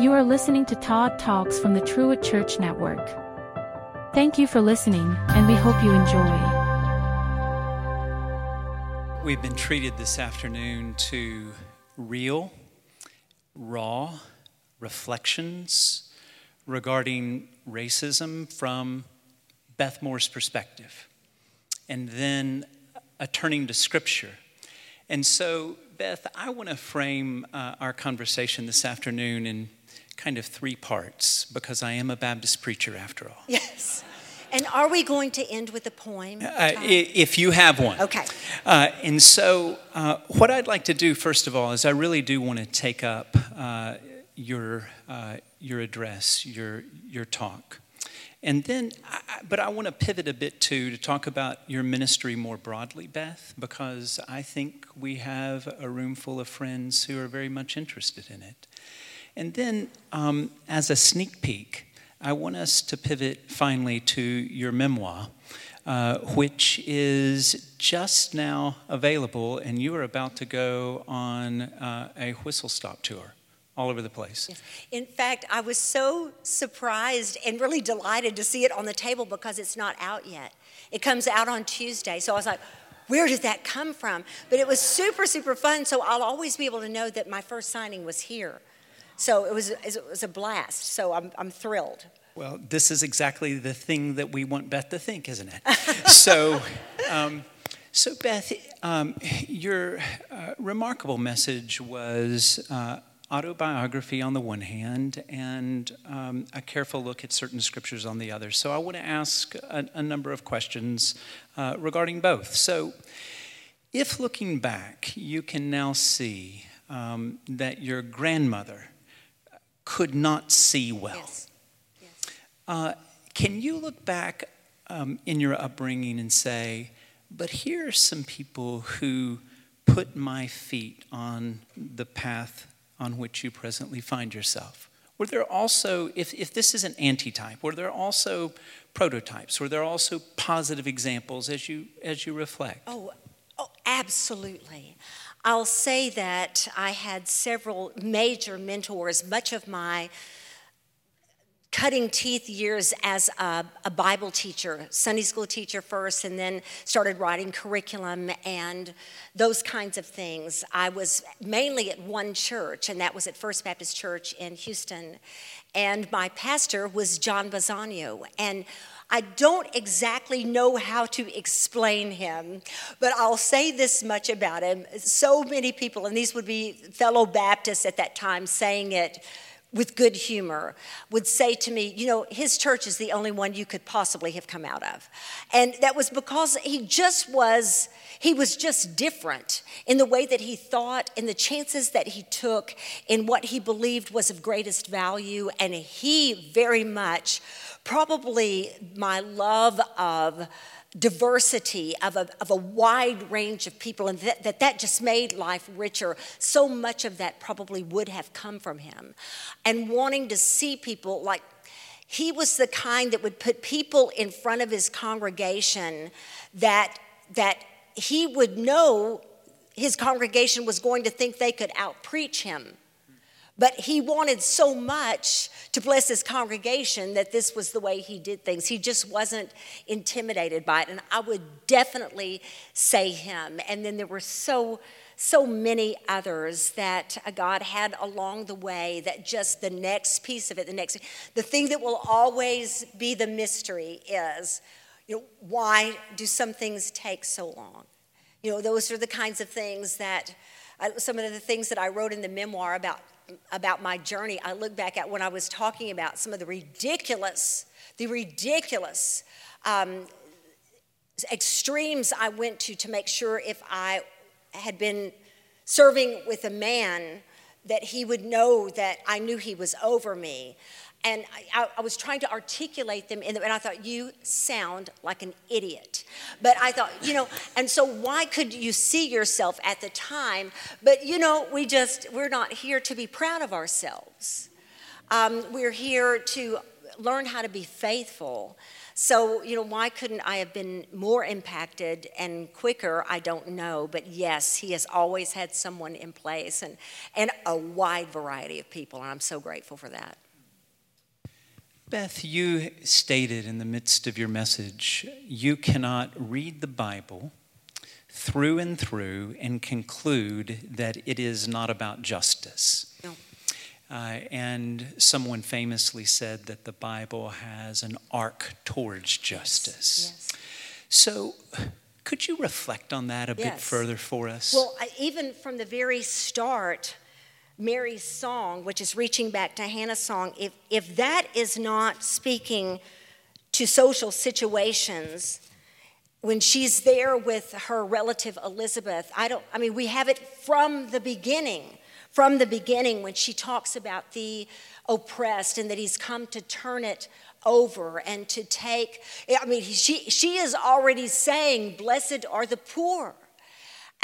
You are listening to Todd Talks from the Truett Church Network. Thank you for listening, and we hope you enjoy. We've been treated this afternoon to real, raw reflections regarding racism from Beth Moore's perspective, and then a turning to Scripture. And so, Beth, I want to frame uh, our conversation this afternoon in kind of three parts because I am a Baptist preacher after all. Yes. And are we going to end with a poem? Uh, if you have one. Okay. Uh, and so, uh, what I'd like to do, first of all, is I really do want to take up uh, your, uh, your address, your, your talk. And then, I, but I want to pivot a bit too to talk about your ministry more broadly, Beth, because I think we have a room full of friends who are very much interested in it. And then, um, as a sneak peek, I want us to pivot finally to your memoir, uh, which is just now available, and you are about to go on uh, a whistle stop tour all over the place. Yes. In fact, I was so surprised and really delighted to see it on the table because it's not out yet. It comes out on Tuesday. So I was like, where did that come from? But it was super, super fun. So I'll always be able to know that my first signing was here. So it was, it was a blast. So I'm, I'm thrilled. Well, this is exactly the thing that we want Beth to think, isn't it? so, um, so Beth, um, your uh, remarkable message was uh, autobiography on the one hand and um, a careful look at certain scriptures on the other. So I want to ask a, a number of questions uh, regarding both. So, if looking back, you can now see um, that your grandmother could not see well. Yes. yes. Uh, can you look back um, in your upbringing and say, but here are some people who put my feet on the path on which you presently find yourself? Were there also, if, if this is an antitype, were there also prototypes? Were there also positive examples as you, as you reflect? Oh, oh, absolutely. I'll say that I had several major mentors. Much of my cutting teeth years as a, a, Bible teacher, Sunday school teacher first, and then started writing curriculum and those kinds of things. I was mainly at one church, and that was at First Baptist Church in Houston. And my pastor was John Bisagno. And I don't exactly know how to explain him, but I'll say this much about him. So many people, and these would be fellow Baptists at that time saying it with good humor, would say to me, You know, his church is the only one you could possibly have come out of. And that was because he just was, he was just different in the way that he thought, in the chances that he took, in what he believed was of greatest value. And he very much probably my love of diversity of a, of a wide range of people and that, that that just made life richer. So much of that probably would have come from him. And wanting to see people like he was the kind that would put people in front of his congregation that that he would know his congregation was going to think they could outpreach him but he wanted so much to bless his congregation that this was the way he did things. He just wasn't intimidated by it. And I would definitely say him. And then there were so, so many others that God had along the way that just the next piece of it, the next, the thing that will always be the mystery is, you know, why do some things take so long? You know, those are the kinds of things that, uh, some of the things that I wrote in the memoir about about my journey, I look back at when I was talking about some of the ridiculous, the ridiculous um, extremes I went to to make sure if I had been serving with a man that he would know that I knew he was over me and I, I, was trying to articulate them in the, and I thought you sound like an idiot. But I thought, you know, and so why could you see yourself at the time? But you know, we just we're not here to be proud of ourselves. Um, we're here to learn how to be faithful. So, you know, why couldn't I have been more impacted and quicker? I don't know. But yes, he has always had someone in place and, and a wide variety of people. And I'm so grateful for that. Beth, you stated in the midst of your message you cannot read the Bible through and through and conclude that it is not about justice. No. Uh, and someone famously said that the Bible has an arc towards justice. Yes. So, could you reflect on that a bit further for us? Well, I, even from the very start, Mary's song, which is reaching back to Hannah's song, if, if that is not speaking to social situations, when she's there with her relative Elizabeth, I don't, I mean, we have it from the beginning. From the beginning, when she talks about the oppressed and that he's come to turn it over and to take, I mean, she, she is already saying, Blessed are the poor.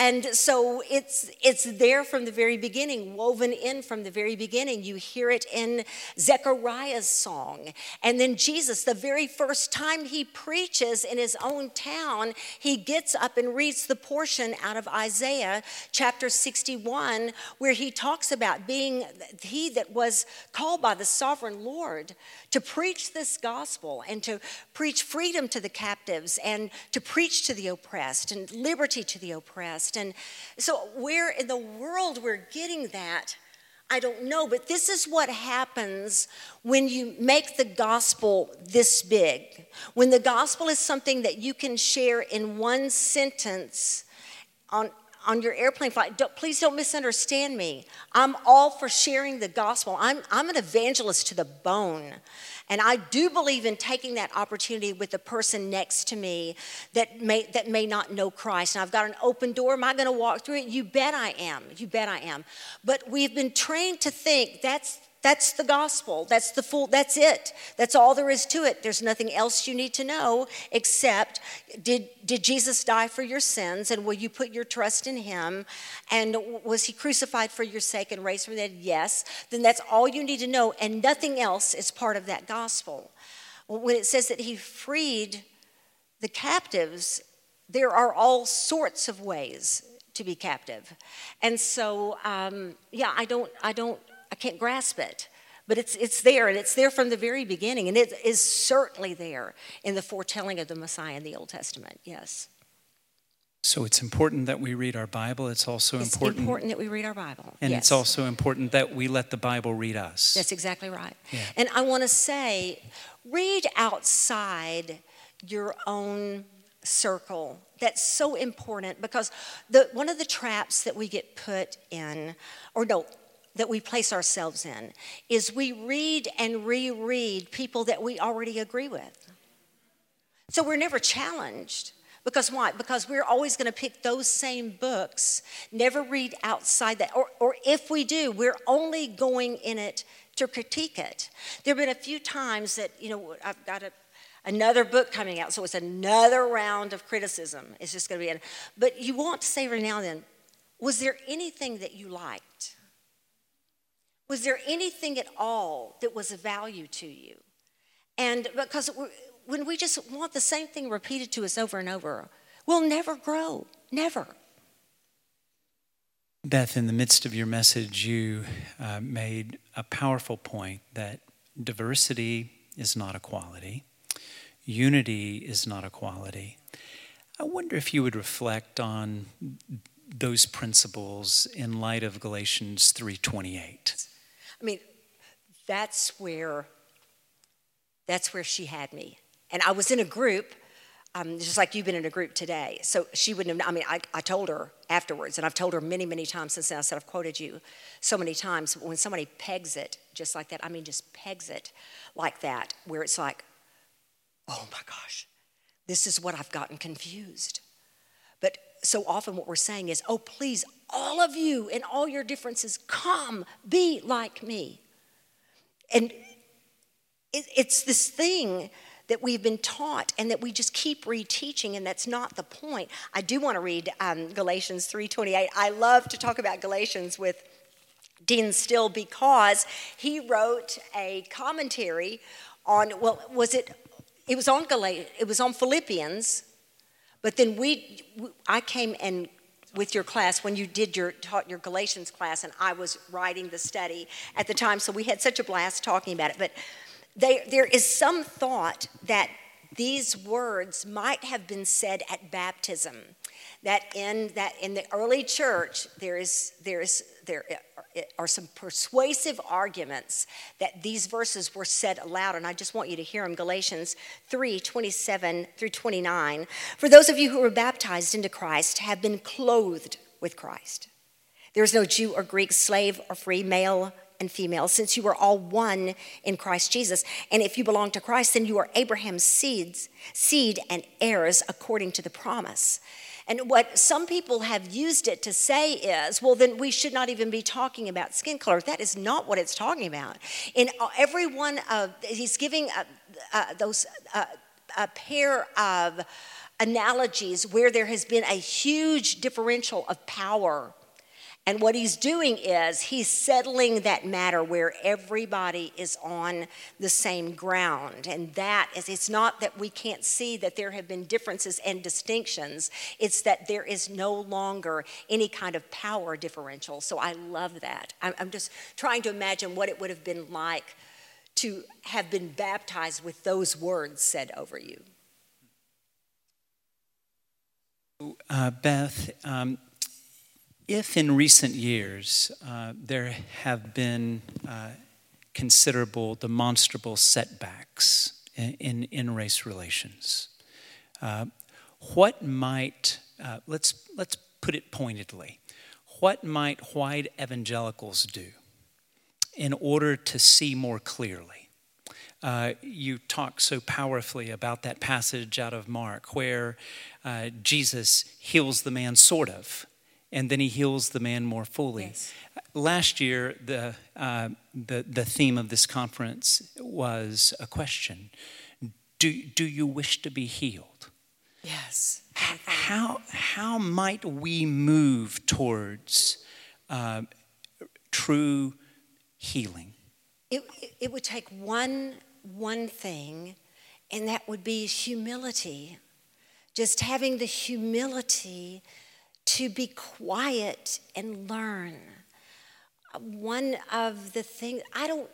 And so it's it's there from the very beginning, woven in from the very beginning. You hear it in Zechariah's song. And then Jesus, the very first time he preaches in his own town, he gets up and reads the portion out of Isaiah chapter 61 where he talks about being he that was called by the sovereign Lord to preach this gospel and to preach freedom to the captives and to preach to the oppressed and liberty to the oppressed. And so, where in the world we're getting that, I don't know, but this is what happens when you make the gospel this big. When the gospel is something that you can share in one sentence on, on your airplane flight, don't, please don't misunderstand me. I'm all for sharing the gospel. I'm, I'm an evangelist to the bone. And I do believe in taking that opportunity with the person next to me that may, that may not know Christ. And I've got an open door. Am I going to walk through it? You bet I am. You bet I am. But we've been trained to think that's that's the gospel. That's the full, that's it. That's all there is to it. There's nothing else you need to know except did, did Jesus die for your sins and will you put your trust in him? And was he crucified for your sake and raised from the dead? Yes. Then that's all you need to know, and nothing else is part of that gospel. When it says that he freed the captives, there are all sorts of ways to be captive. And so, um, yeah, I don't, I don't, I can't grasp it. But it's, it's there, and it's there from the very beginning, and it is certainly there in the foretelling of the Messiah in the Old Testament, yes. so it's important that we read our Bible. It's also It's important, important that we read our Bible. and yes. it's also important that we let the Bible read us. That's exactly right. Yeah. And I want to say, read outside your own circle. That's so important because the, one of the traps that we get put in, or no, that we place ourselves in, is we read and reread people that we already agree with. So we're never challenged. Because why? Because we're always going to pick those same books, never read outside that. Or, or if we do, we're only going in it to critique it. There have been a few times that, you know, I've got a, another book coming out, so it's another round of criticism. It's just going to be, in, but you want to say every now and then, was there anything that you liked? Was there anything at all that was of value to you? And because when we just want the same thing repeated to us over and over, we'll never grow. Never. Beth, in the midst of your message, you uh, made a powerful point that diversity is not equality, unity is not equality. I wonder if you would reflect on those principles in light of Galatians 3:28. I mean, that's where that's where she had me. And I was in a group, um, just like you've been in a group today. So she wouldn't have, I mean, I, I told her afterwards, and I've told her many, many times since then. I said, I've quoted you so many times. When somebody pegs it just like that, I mean, just pegs it like that, where it's like, oh my gosh, this is what I've gotten confused. So often what we're saying is, oh, please, all of you and all your differences, come, be like me. And it, it's this thing that we've been taught and that we just keep reteaching and that's not the point i do want to read um, galatians 3.28 i love to talk about galatians with dean still because he wrote a commentary on, well, was it, it was on Galatians, it was on Philippians, but then we, I came and with your class when you did your taught your Galatians class, and I was writing the study at the time, so we had such a blast talking about it. But they, there is some thought that these words might have been said at baptism that in that in the early church there is there is there are some persuasive arguments that these verses were said aloud and i just want you to hear them galatians 3 27 through 29 for those of you who were baptized into christ have been clothed with christ there is no jew or greek slave or free male and female, since you are all one in Christ Jesus. And if you belong to Christ, then you are Abraham's seeds, seed and heirs according to the promise. And what some people have used it to say is, well, then we should not even be talking about skin color. That is not what it's talking about. In every one of, he's giving uh, uh, those, uh, a pair of analogies where there has been a huge differential of power and what he's doing is he's settling that matter where everybody is on the same ground. And that is, it's not that we can't see that there have been differences and distinctions, it's that there is no longer any kind of power differential. So I love that. I'm just trying to imagine what it would have been like to have been baptized with those words said over you. Uh, Beth, um, if in recent years uh, there have been uh, considerable, demonstrable setbacks in, in, in race relations, uh, what might, uh, let's, let's put it pointedly, what might white evangelicals do in order to see more clearly? Uh, you talk so powerfully about that passage out of Mark where uh, Jesus heals the man, sort of, and then he heals the man more fully. Yes. Last year, the, uh, the, the theme of this conference was a question Do, do you wish to be healed? Yes. How, how might we move towards uh, true healing? It, it would take one, one thing, and that would be humility. Just having the humility to be quiet and learn. One of the things, I don't,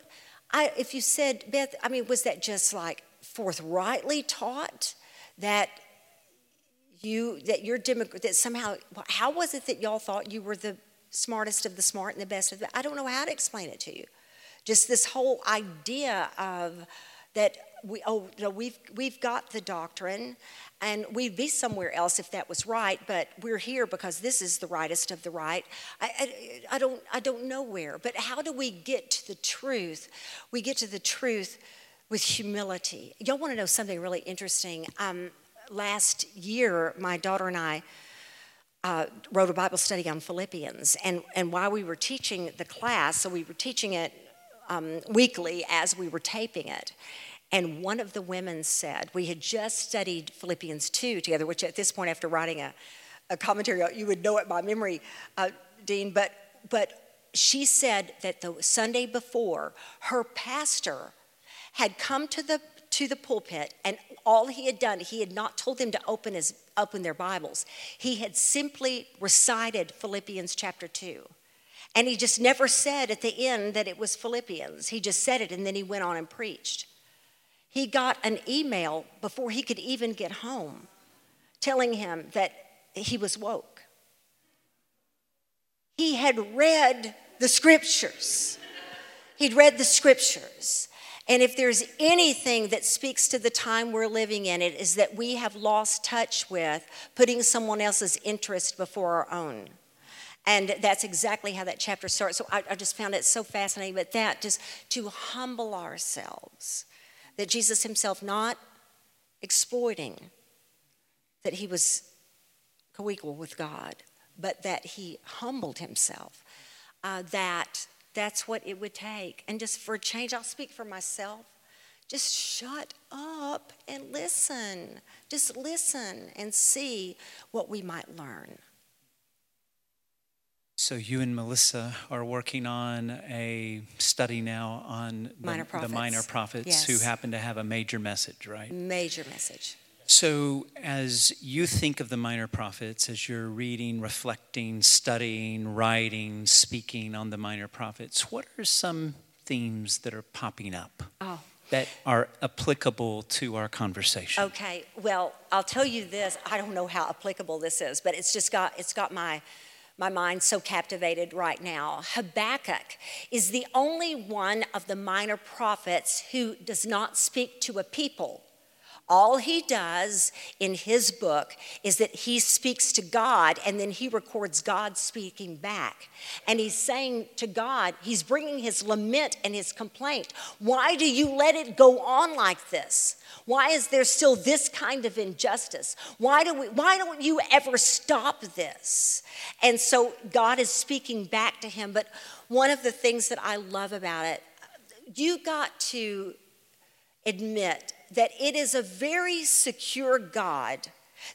I, if you said, Beth, I mean, was that just like forthrightly taught that you, that you're Democrat, that somehow, how was it that y'all thought you were the smartest of the smart and the best of the, I don't know how to explain it to you. Just this whole idea of that we, oh, no, we've, we've got the doctrine and we'd be somewhere else if that was right, but we're here because this is the rightest of the right. I, I, I, don't, I don't know where, but how do we get to the truth? We get to the truth with humility. Y'all want to know something really interesting? Um, last year, my daughter and I uh, wrote a Bible study on Philippians, and, and while we were teaching the class, so we were teaching it um, weekly as we were taping it. And one of the women said, we had just studied Philippians 2 together, which at this point, after writing a, a commentary, you would know it by memory, uh, Dean, but, but she said that the Sunday before, her pastor had come to the, to the pulpit, and all he had done, he had not told them to open, his, open their Bibles. He had simply recited Philippians chapter 2. And he just never said at the end that it was Philippians. He just said it, and then he went on and preached. He got an email before he could even get home telling him that he was woke. He had read the scriptures. He'd read the scriptures. And if there's anything that speaks to the time we're living in, it is that we have lost touch with putting someone else's interest before our own. And that's exactly how that chapter starts. So I, I just found it so fascinating. But that, just to humble ourselves that Jesus himself not exploiting that he was co equal with God, but that he humbled himself. Uh, that that's what it would take. And just for a change, I'll speak for myself. Just shut up and listen. Just listen and see what we might learn. So you and Melissa are working on a study now on the Minor the prophets. minor prophets Yes. who happen to have a major message, right? Major message. So, as you think of the minor prophets, as you're reading, reflecting, studying, writing, speaking on the minor prophets, what are some themes that are popping up Oh. that are applicable to our conversation? Okay, well, I'll tell you this. I don't know how applicable this is, but it's just got it's got my my mind so captivated right now. Habakkuk is the only one of the minor prophets who does not speak to a people. All he does in his book is that he speaks to God and then he records God speaking back. And he's saying to God, he's bringing his lament and his complaint. Why do you let it go on like this? Why is there still this kind of injustice? Why, do we, why don't you ever stop this? And so God is speaking back to him. But one of the things that I love about it, you got to admit that it is a very secure God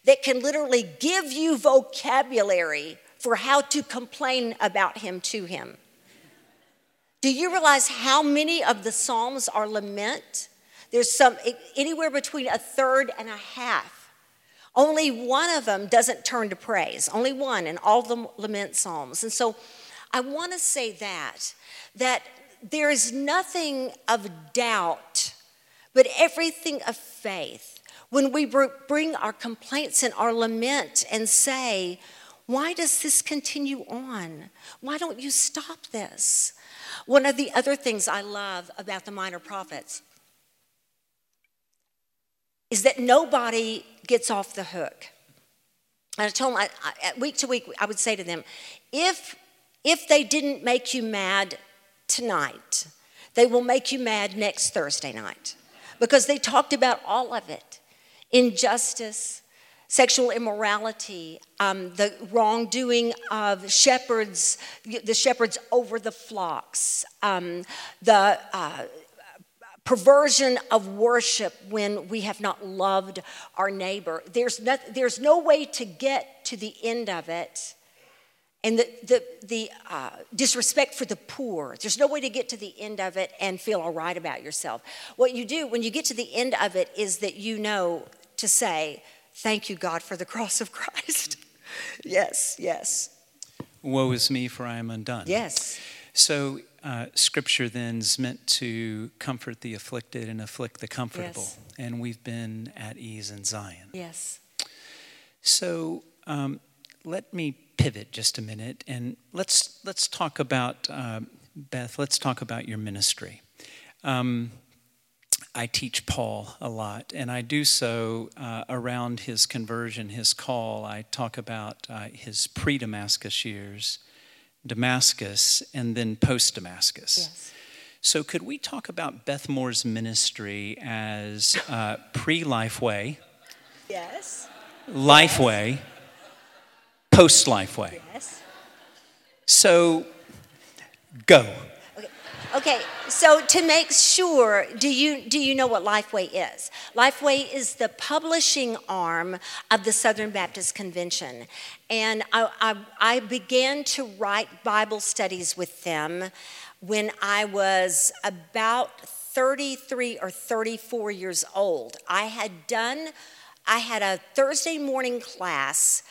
that can literally give you vocabulary for how to complain about Him to Him. Do you realize how many of the Psalms are lament? There's some anywhere between a third and a half. Only one of them doesn't turn to praise. Only one in all the lament psalms. And so I want to say that that there is nothing of doubt but everything of faith. When we bring our complaints and our lament and say, why does this continue on? Why don't you stop this? One of the other things I love about the minor prophets is that nobody gets off the hook. And I told them, I, I, week to week, I would say to them, if, if they didn't make you mad tonight, they will make you mad next Thursday night because they talked about all of it injustice, sexual immorality, um, the wrongdoing of shepherds, the shepherds over the flocks, um, the uh, perversion of worship when we have not loved our neighbor. There's no, there's no way to get to the end of it. And the, the, the uh, disrespect for the poor. There's no way to get to the end of it and feel all right about yourself. What you do when you get to the end of it is that you know to say, Thank you, God, for the cross of Christ. yes, yes. Woe is me, for I am undone. Yes. So, uh, scripture then is meant to comfort the afflicted and afflict the comfortable. Yes. And we've been at ease in Zion. Yes. So, um, let me pivot just a minute and let's, let's talk about, uh, Beth, let's talk about your ministry. Um, I teach Paul a lot, and I do so uh, around his conversion, his call. I talk about uh, his pre Damascus years, Damascus, and then post Damascus. Yes. So, could we talk about Beth Moore's ministry as uh, pre Lifeway, Yes. Lifeway, post Lifeway? Yes. So, go. Okay. okay, so to make sure, do you, do you know what Lifeway is? Lifeway is the publishing arm of the Southern Baptist Convention. And I, I, I began to write Bible studies with them when I was about 33 or 34 years old. I had done, I had a Thursday morning class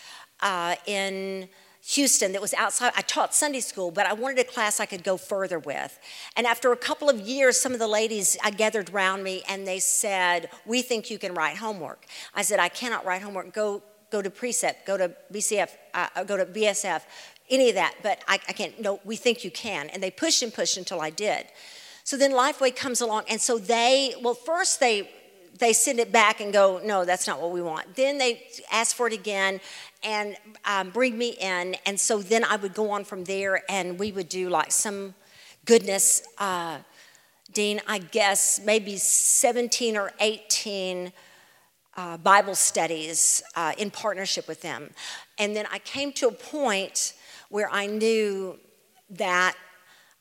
uh, in Houston that was outside. I taught Sunday school, but I wanted a class I could go further with. And after a couple of years, some of the ladies I gathered around me and they said, "We think you can write homework." I said, "I cannot write homework. Go go to Precept, go to BCF, uh, go to BSF, any of that. But I, I can't. No, we think you can." And they pushed and pushed until I did. So then Lifeway comes along, and so they well first they they send it back and go, no, that's not what we want. Then they ask for it again and um, bring me in. And so then I would go on from there and we would do like some goodness, uh, Dean, I guess maybe 17 or 18 uh, Bible studies uh, in partnership with them. And then I came to a point where I knew that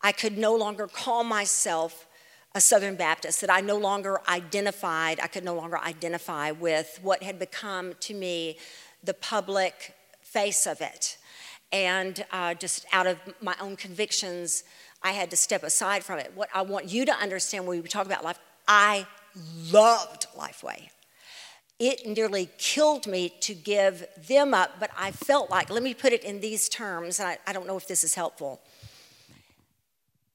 I could no longer call myself a Southern Baptist, that I no longer identified, I could no longer identify with what had become to me the public face of it. and uh, just out of my own convictions, I had to step aside from it. What I want you to understand when we talk about life, I loved Lifeway. It nearly killed me to give them up, but I felt like, let me put it in these terms, and I, I don't know if this is helpful.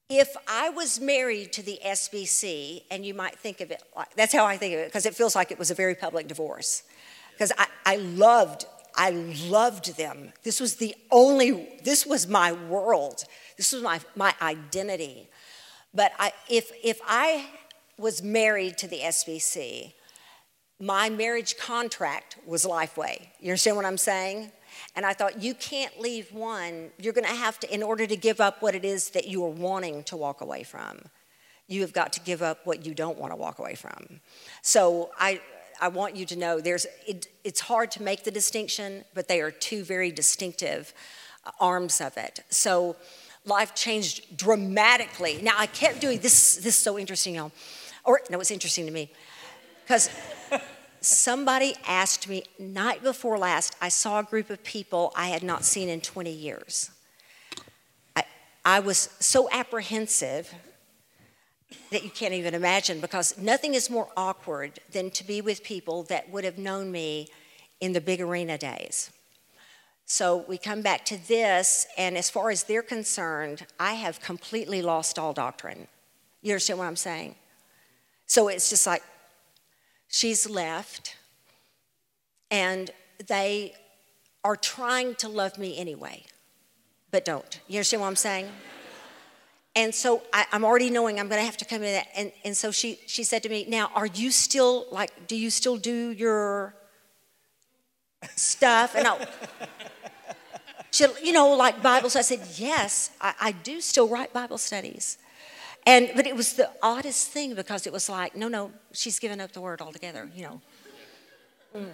If I was married to the SBC, and you might think of it like that's how I think of it, because it feels like it was a very public divorce. Because I, I loved, I loved them. This was the only, this was my world. This was my, my identity. But I, if, if I was married to the SBC, my marriage contract was Lifeway. You understand what I'm saying? And I thought, you can't leave one. You're going to have to, in order to give up what it is that you are wanting to walk away from, you have got to give up what you don't want to walk away from. So I, I want you to know there's, it, it's hard to make the distinction, but they are two very distinctive uh, arms of it. So life changed dramatically. Now I kept doing this. This is so interesting, y'all. Or no, it's interesting to me because somebody asked me night before last, I saw a group of people I had not seen in 20 years. I, I was so apprehensive that you can't even imagine because nothing is more awkward than to be with people that would have known me in the big arena days. So we come back to this, and as far as they're concerned, I have completely lost all doctrine. You understand what I'm saying? So it's just like, she's left, and they are trying to love me anyway, but don't. You understand what I'm saying? And so I, am already knowing I'm going to have to come in. And, and so she, she said to me, Now, are you still, like, do you still do your stuff? And I, she, you know, like Bibles. I said, Yes, I, I do still write Bible studies. And but it was the oddest thing because it was like, no, no, she's given up the word altogether, you know. Mm.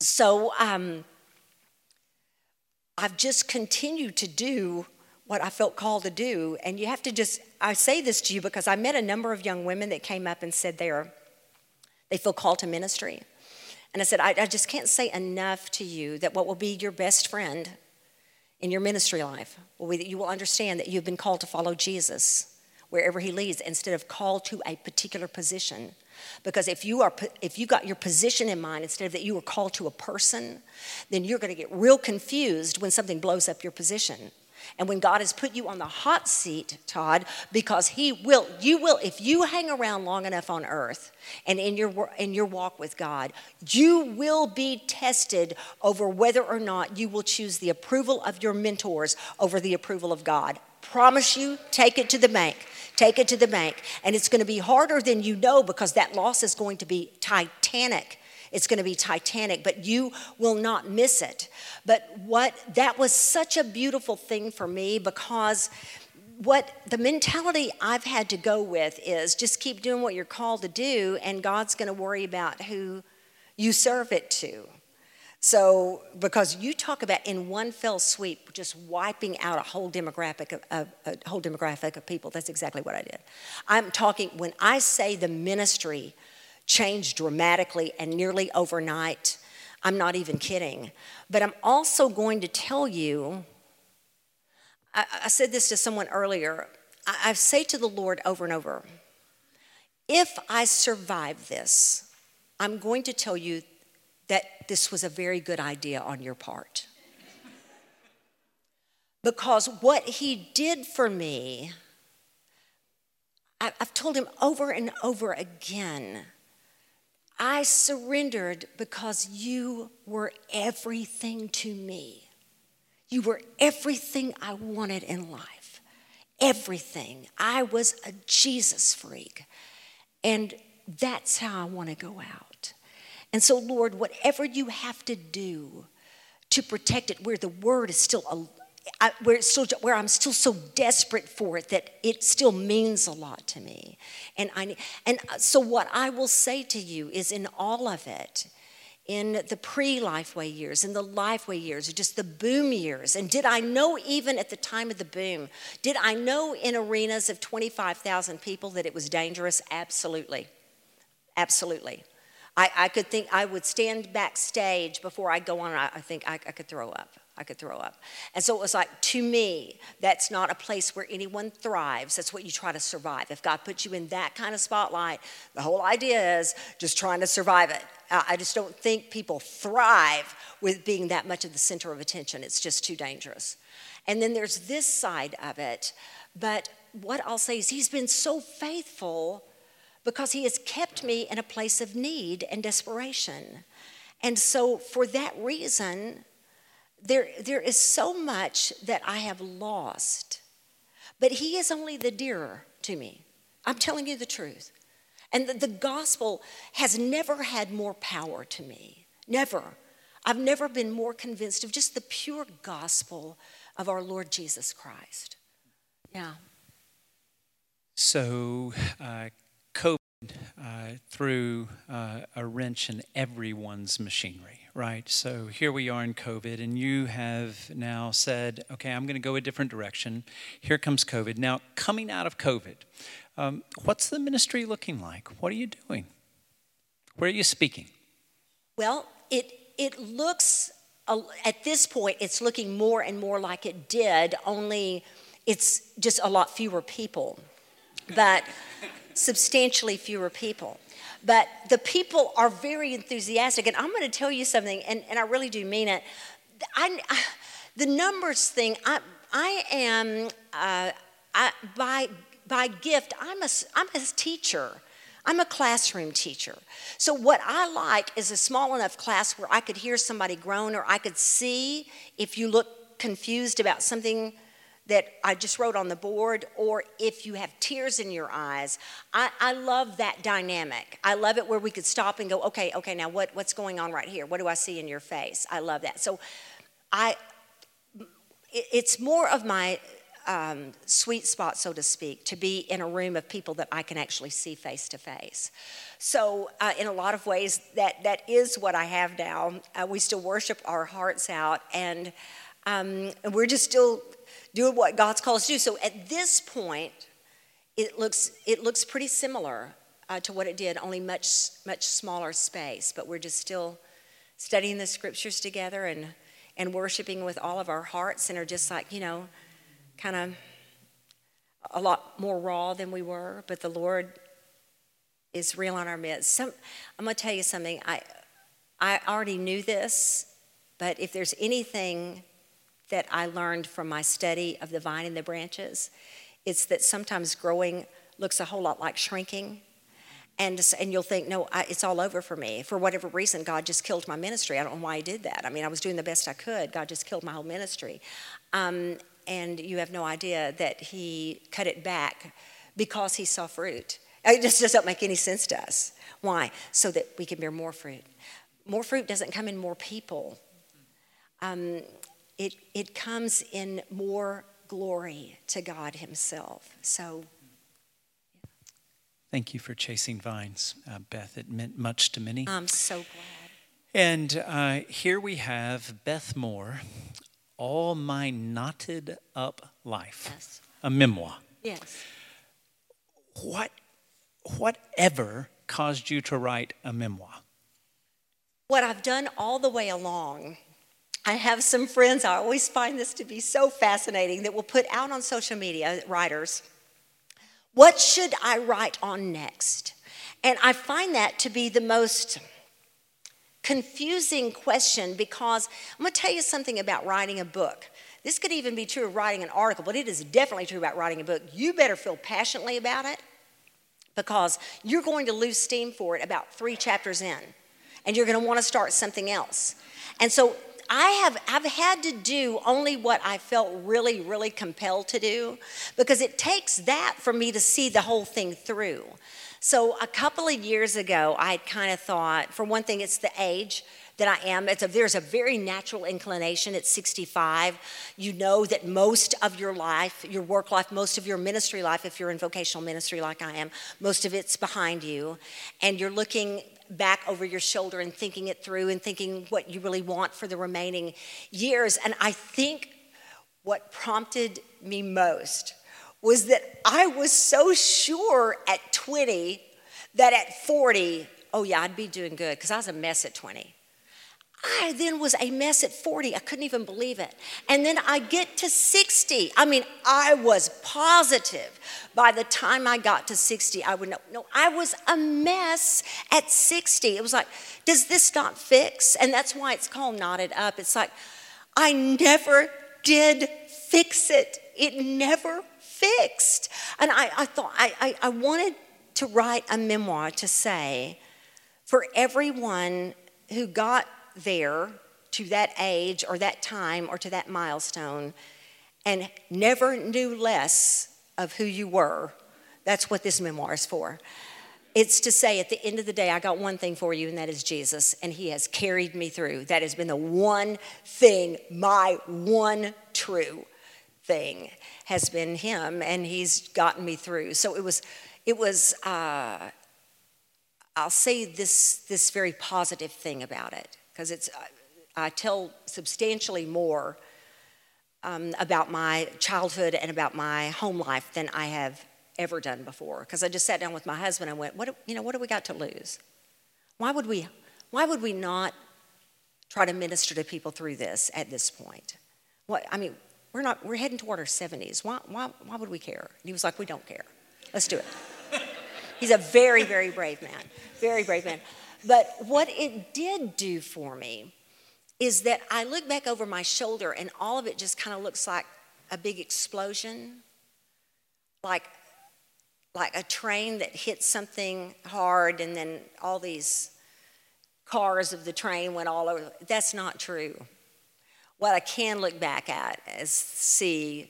So um, I've just continued to do what I felt called to do. And you have to just, I say this to you because I met a number of young women that came up and said they are, they feel called to ministry. And I said, I, I just can't say enough to you that what will be your best friend in your ministry life will be that you will understand that you've been called to follow Jesus wherever he leads instead of called to a particular position because if you are if you got your position in mind instead of that you were called to a person then you're going to get real confused when something blows up your position and when God has put you on the hot seat, Todd, because He will, you will, if you hang around long enough on earth and in your, in your walk with God, you will be tested over whether or not you will choose the approval of your mentors over the approval of God. Promise you, take it to the bank. Take it to the bank. And it's going to be harder than you know because that loss is going to be titanic it's going to be titanic, but you will not miss it. But what that was such a beautiful thing for me because what the mentality I've had to go with is just keep doing what you're called to do, and God's going to worry about who you serve it to. So, because you talk about in one fell sweep, just wiping out a whole demographic of, of, a whole demographic of people, that's exactly what I did. I'm talking when I say the ministry changed dramatically and nearly overnight. I'm not even kidding. But I'm also going to tell you I, I said this to someone earlier. I, I say to the Lord over and over if I survive this, I'm going to tell you that this was a very good idea on your part. because what he did for me, I've told him over and over again I surrendered because you were everything to me. You were everything I wanted in life. Everything. I was a Jesus freak. And that's how I want to go out. And so, Lord, whatever you have to do to protect it, where the word is still I, where, still, where I'm still so desperate for it that it still means a lot to me. And, I, and uh, so, what I will say to you is in all of it, in the pre Lifeway years, in the Lifeway years, just the boom years. And did I know even at the time of the boom, did I know in arenas of 25,000 people that it was dangerous? Absolutely. Absolutely. I, I could think I would stand backstage before I go on, I, I think I, I could throw up. I could throw up. And so it was like, to me, that's not a place where anyone thrives. That's what you try to survive. If God puts you in that kind of spotlight, the whole idea is just trying to survive it. I just don't think people thrive with being that much of the center of attention. It's just too dangerous. And then there's this side of it. But what I'll say is, He's been so faithful because He has kept me in a place of need and desperation. And so, for that reason, there, there is so much that I have lost, but He is only the dearer to me. I'm telling you the truth. And the, the gospel has never had more power to me. Never. I've never been more convinced of just the pure gospel of our Lord Jesus Christ. Yeah. So, uh, COVID uh, threw uh, a wrench in everyone's machinery right? So here we are in COVID, and you have now said, okay, I'm going to go a different direction. Here comes COVID. Now, coming out of COVID, um, what's the ministry looking like? What are you doing? Where are you speaking? Well, it, it looks, at this point, it's looking more and more like it did, only it's just a lot fewer people, but substantially fewer people. But the people are very enthusiastic. And I'm going to tell you something, and, and I really do mean it. I, I the numbers thing, I, I am, uh, I, by, by gift, I'm a, I'm a teacher. I'm a classroom teacher. So, what I like is a small enough class where I could hear somebody groan or I could see if you look confused about something that I just wrote on the board, or if you have tears in your eyes. I, I, love that dynamic. I love it where we could stop and go, okay, okay, now what, what's going on right here? What do I see in your face? I love that. So I, it's more of my um, sweet spot, so to speak, to be in a room of people that I can actually see face to face. So, uh, in a lot of ways, that, that is what I have now. Uh, we still worship our hearts out, and, um, we're just still doing what God's called us to do. So at this point, it looks, it looks pretty similar uh, to what it did, only much, much smaller space. But we're just still studying the scriptures together and, and worshiping with all of our hearts and are just like, you know, kind of a lot more raw than we were. But the Lord is real in our midst. Some, I'm going to tell you something. I, I already knew this, but if there's anything that I learned from my study of the vine and the branches. It's that sometimes growing looks a whole lot like shrinking. And, and you'll think, no, I, it's all over for me. For whatever reason, God just killed my ministry. I don't know why He did that. I mean, I was doing the best I could. God just killed my whole ministry. Um, and you have no idea that He cut it back because He saw fruit. It just doesn't make any sense to us. Why? So that we can bear more fruit. More fruit doesn't come in more people. Um, it, it comes in more glory to God Himself. So, Thank you for chasing vines, uh, Beth. It meant much to many. I'm so glad. And uh, here we have Beth Moore, All My Knotted Up Life, yes. a memoir. Yes. What, whatever caused you to write a memoir? What I've done all the way along I have some friends, I always find this to be so fascinating, that will put out on social media, writers, what should I write on next? And I find that to be the most confusing question because I'm going to tell you something about writing a book. This could even be true of writing an article, but it is definitely true about writing a book. You better feel passionately about it because you're going to lose steam for it about three chapters in, and you're going to want to start something else. And so I have I've had to do only what I felt really, really compelled to do because it takes that for me to see the whole thing through. So a couple of years ago, I kind of thought, for one thing, it's the age that I am. A, there's a very natural inclination at 65. You know that most of your life, your work life, most of your ministry life, if you're in vocational ministry like I am, most of it's behind you. And you're looking back over your shoulder and thinking it through and thinking what you really want for the remaining years. And I think what prompted me most was that I was so sure at 20 that at 40, oh yeah, I'd be doing good because I was a mess at 20. I then was a mess at 40. I couldn't even believe it. And then I get to 60. I mean, I was positive by the time I got to 60, I would know. No, I was a mess at 60. It was like, does this not fix? And that's why it's called Knotted Up. It's like, I never did fix it. It never fixed. And I, I thought, I, I, I wanted to write a memoir to say, for everyone who got there to that age or that time or to that milestone and never knew less of who you were. That's what this memoir is for. It's to say, at the end of the day, I got one thing for you, and that is Jesus, and He has carried me through. That has been the one thing, my one true thing has been Him, and He's gotten me through. So it was, it was. Uh, I'll say this this very positive thing about it because it's I tell substantially more um, about my childhood and about my home life than I have ever done before. Because I just sat down with my husband and went, "What you know? What do we got to lose? Why would we? Why would we not try to minister to people through this at this point? What I mean, we're not. We're heading toward our 70s. Why? Why? Why would we care?" And he was like, "We don't care. Let's do it." He's a very, very brave man. Very brave man. But what it did do for me is that I look back over my shoulder and all of it just kind of looks like a big explosion, like, like a train that hit something hard and then all these cars of the train went all over. That's not true. What I can look back at is see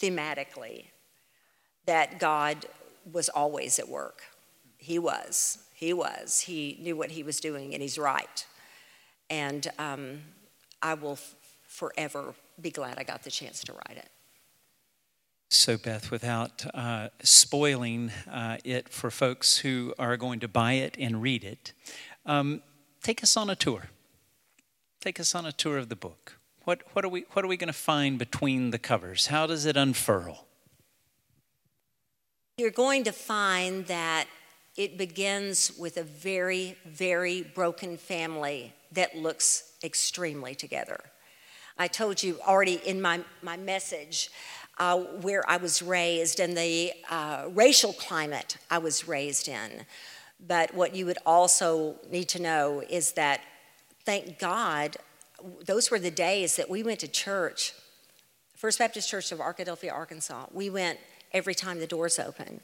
thematically that God was always at work. He was. He was. He knew what he was doing, and he's right. And um, I will f- forever be glad I got the chance to write it. So, Beth, without uh, spoiling uh, it for folks who are going to buy it and read it, um, take us on a tour. Take us on a tour of the book. What, what are we, what are we going to find between the covers? How does it unfurl? You're going to find that it begins with a very, very broken family that looks extremely together. I told you already in my, my message uh, where I was raised and the uh, racial climate I was raised in. But what you would also need to know is that, thank God, those were the days that we went to church, First Baptist Church of Arkadelphia, Arkansas. We went every time the doors open.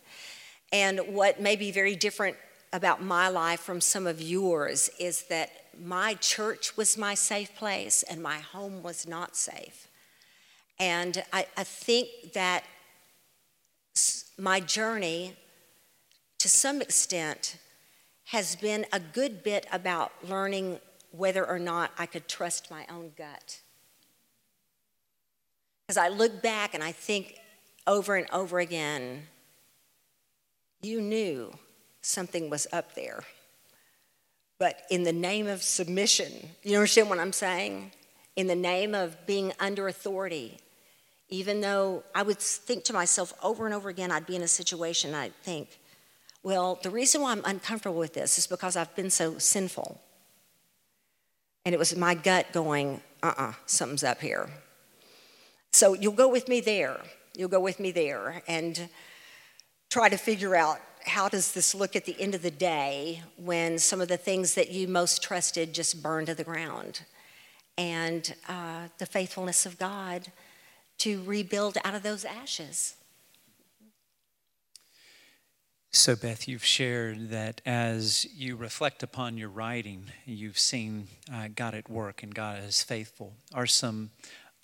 And what may be very different about my life from some of yours is that my church was my safe place and my home was not safe. And I, I think that my journey, to some extent, has been a good bit about learning whether or not I could trust my own gut. Because I look back and I think over and over again, you knew something was up there. But in the name of submission, you understand what I'm saying? In the name of being under authority, even though I would think to myself over and over again, I'd be in a situation, I'd think, well, the reason why I'm uncomfortable with this is because I've been so sinful. And it was my gut going, uh uh-uh, uh, something's up here. So you'll go with me there. You'll go with me there. And try to figure out how does this look at the end of the day when some of the things that you most trusted just burn to the ground and uh, the faithfulness of god to rebuild out of those ashes so, Beth, you've shared that as you reflect upon your writing, you've seen uh, God at work and God is faithful. Are some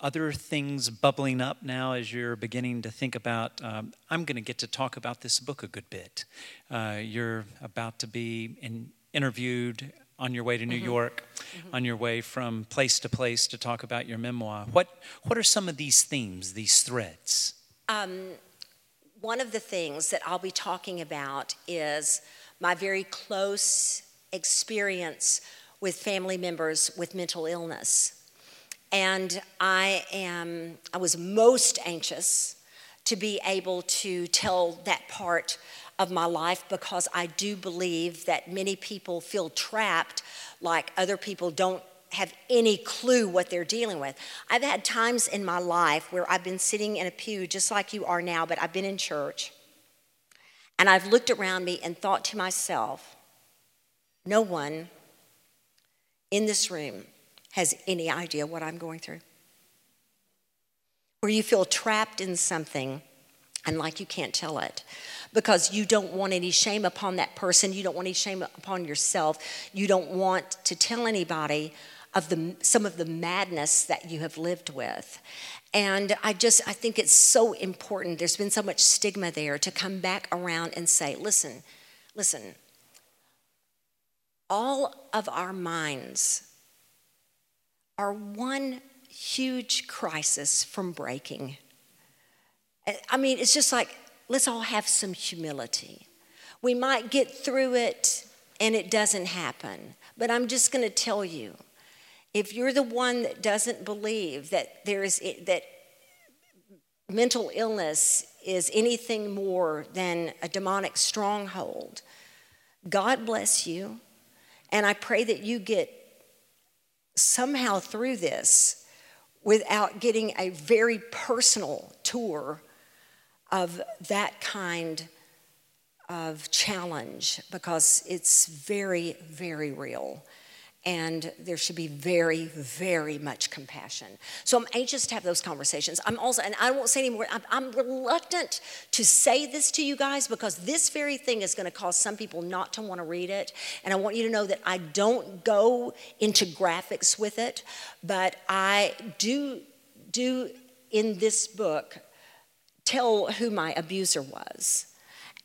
other things bubbling up now as you're beginning to think about um, i'm going to get to talk about this book a good bit uh, you're about to be in, interviewed on your way to new mm-hmm. york mm-hmm. on your way from place to place to talk about your memoir what, what are some of these themes these threads um, one of the things that i'll be talking about is my very close experience with family members with mental illness and I am I was most anxious to be able to tell that part of my life because I do believe that many people feel trapped like other people don't have any clue what they're dealing with. I've had times in my life where I've been sitting in a pew just like you are now, but I've been in church. And I've looked around me and thought to myself, no one in this room has any idea what I'm going through. Where you feel trapped in something and like you can't tell it because you don't want any shame upon that person, you don't want any shame upon yourself, you don't want to tell anybody of the, some of the madness that you have lived with. And I just, I think it's so important. There's been so much stigma there to come back around and say, listen, listen, all of our minds are one huge crisis from breaking. I mean, it's just like, let's all have some humility. We might get through it and it doesn't happen, but I'm just going to tell you if you're the one that doesn't believe that there is that mental illness is anything more than a demonic stronghold, God bless you. And I pray that you get somehow through this without getting a very personal tour of that kind of challenge because it's very, very real and there should be very, very much compassion. So I'm anxious to have those conversations. I'm also, and I won't say anymore, I'm, I'm reluctant to say this to you guys because this very thing is going to cause some people not to want to read it. And I want you to know that I don't go into graphics with it, but I do, do in this book tell who my abuser was.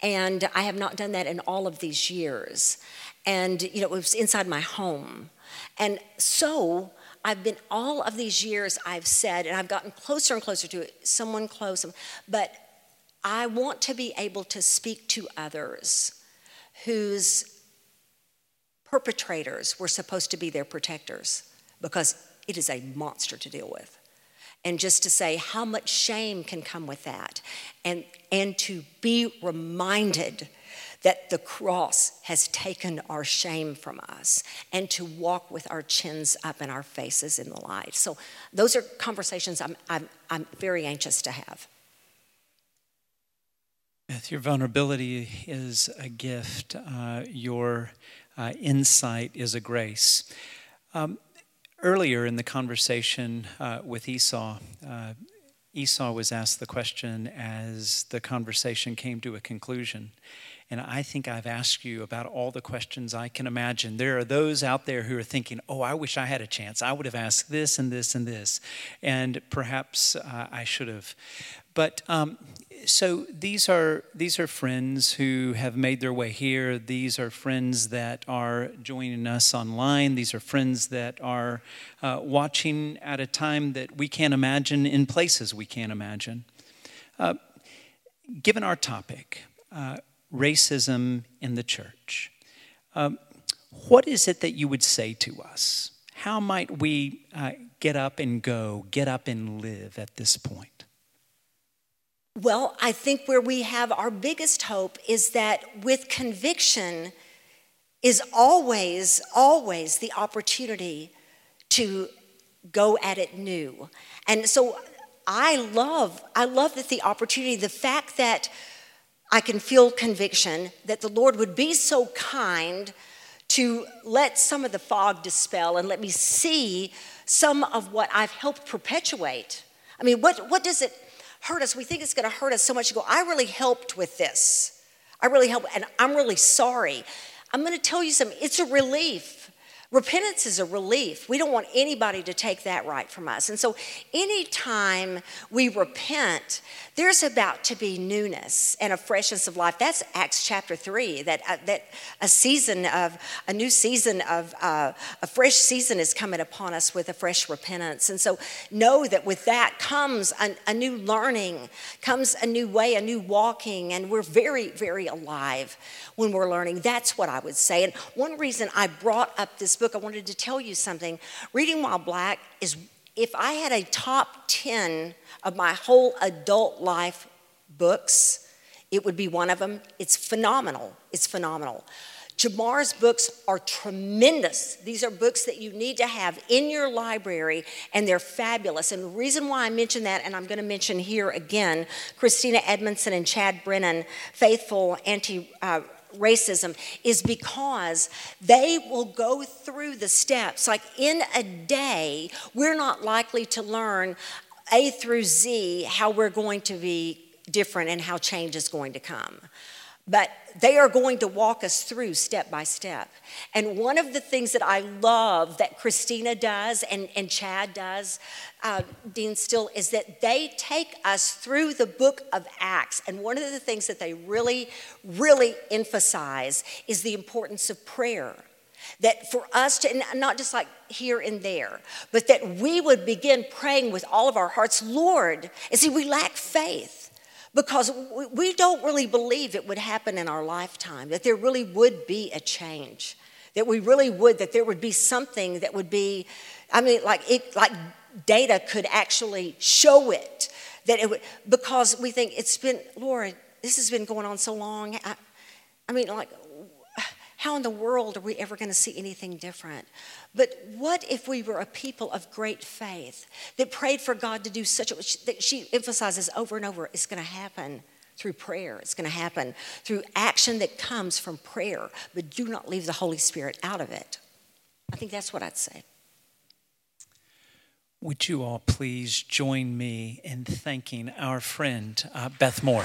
And I have not done that in all of these years. And you know it was inside my home. And so i've been all of these years i've said and i've gotten closer and closer to it someone close but i want to be able to speak to others whose perpetrators were supposed to be their protectors because it is a monster to deal with and just to say how much shame can come with that and and to be reminded that the cross has taken our shame from us and to walk with our chins up and our faces in the light. So, those are conversations I'm, I'm, I'm very anxious to have. Beth, your vulnerability is a gift, uh, your uh, insight is a grace. Um, earlier in the conversation uh, with Esau, uh, Esau was asked the question as the conversation came to a conclusion. And I think I've asked you about all the questions I can imagine. There are those out there who are thinking, oh, I wish I had a chance. I would have asked this and this and this. And perhaps uh, I should have. But um, so these are these are friends who have made their way here. These are friends that are joining us online. These are friends that are uh, watching at a time that we can't imagine in places we can't imagine. Uh, given our topic, uh, racism in the church. Um, what is it that you would say to us? How might we uh, get up and go, get up and live at this point? Well, I think where we have our biggest hope is that with conviction is always, always the opportunity to go at it new. And so I love, I love that the opportunity, the fact that I can feel conviction that the Lord would be so kind to let some of the fog dispel and let me see some of what I've helped perpetuate. I mean, what, what does it hurt us? We think it's going to hurt us so much. You go, I really helped with this. I really helped, and I'm really sorry. I'm going to tell you something. It's a relief Repentance is a relief. We don't want anybody to take that right from us. And so, anytime we repent, there's about to be newness and a freshness of life. That's Acts chapter 3, that, uh, that a season of, a new season of, uh, a fresh season is coming upon us with a fresh repentance. And so, know that with that comes a, a new learning, comes a new way, a new walking, and we're very, very alive when we're learning. That's what I would say. And one reason I brought up this book, I wanted to tell you something. Reading While Black is, if I had a top 10 of my whole adult life books, it would be one of them. It's phenomenal. It's phenomenal. Jemar's books are tremendous. These are books that you need to have in your library, and they're fabulous. And the reason why I mention that, and I'm going to mention here again, Christina Edmondson and Chad Brennan, Faithful Anti uh, Racism, is because they will go through the steps. Like in a day, we're not likely to learn A through Z how we're going to be different and how change is going to come. But they are going to walk us through step by step. And one of the things that I love that Christina does and, and Chad does, uh, Dean Still, is that they take us through the book of Acts. And one of the things that they really, really emphasize is the importance of prayer. That for us to, not just like here and there, but that we would begin praying with all of our hearts, Lord. And see, we lack faith because we don't really believe it would happen in our lifetime, that there really would be a change, that we really would, that there would be something that would be, I mean, like it, like data could actually show it, that it would, because we think it's been, Lord, this has been going on so long. I, I mean, like, how in the world are we ever going to see anything different? But what if we were a people of great faith that prayed for God to do such a, that she emphasizes over and over, it's going to happen through prayer. It's going to happen through action that comes from prayer, but do not leave the Holy Spirit out of it. I think that's what I'd say. Would you all please join me in thanking our friend, uh, Beth Moore?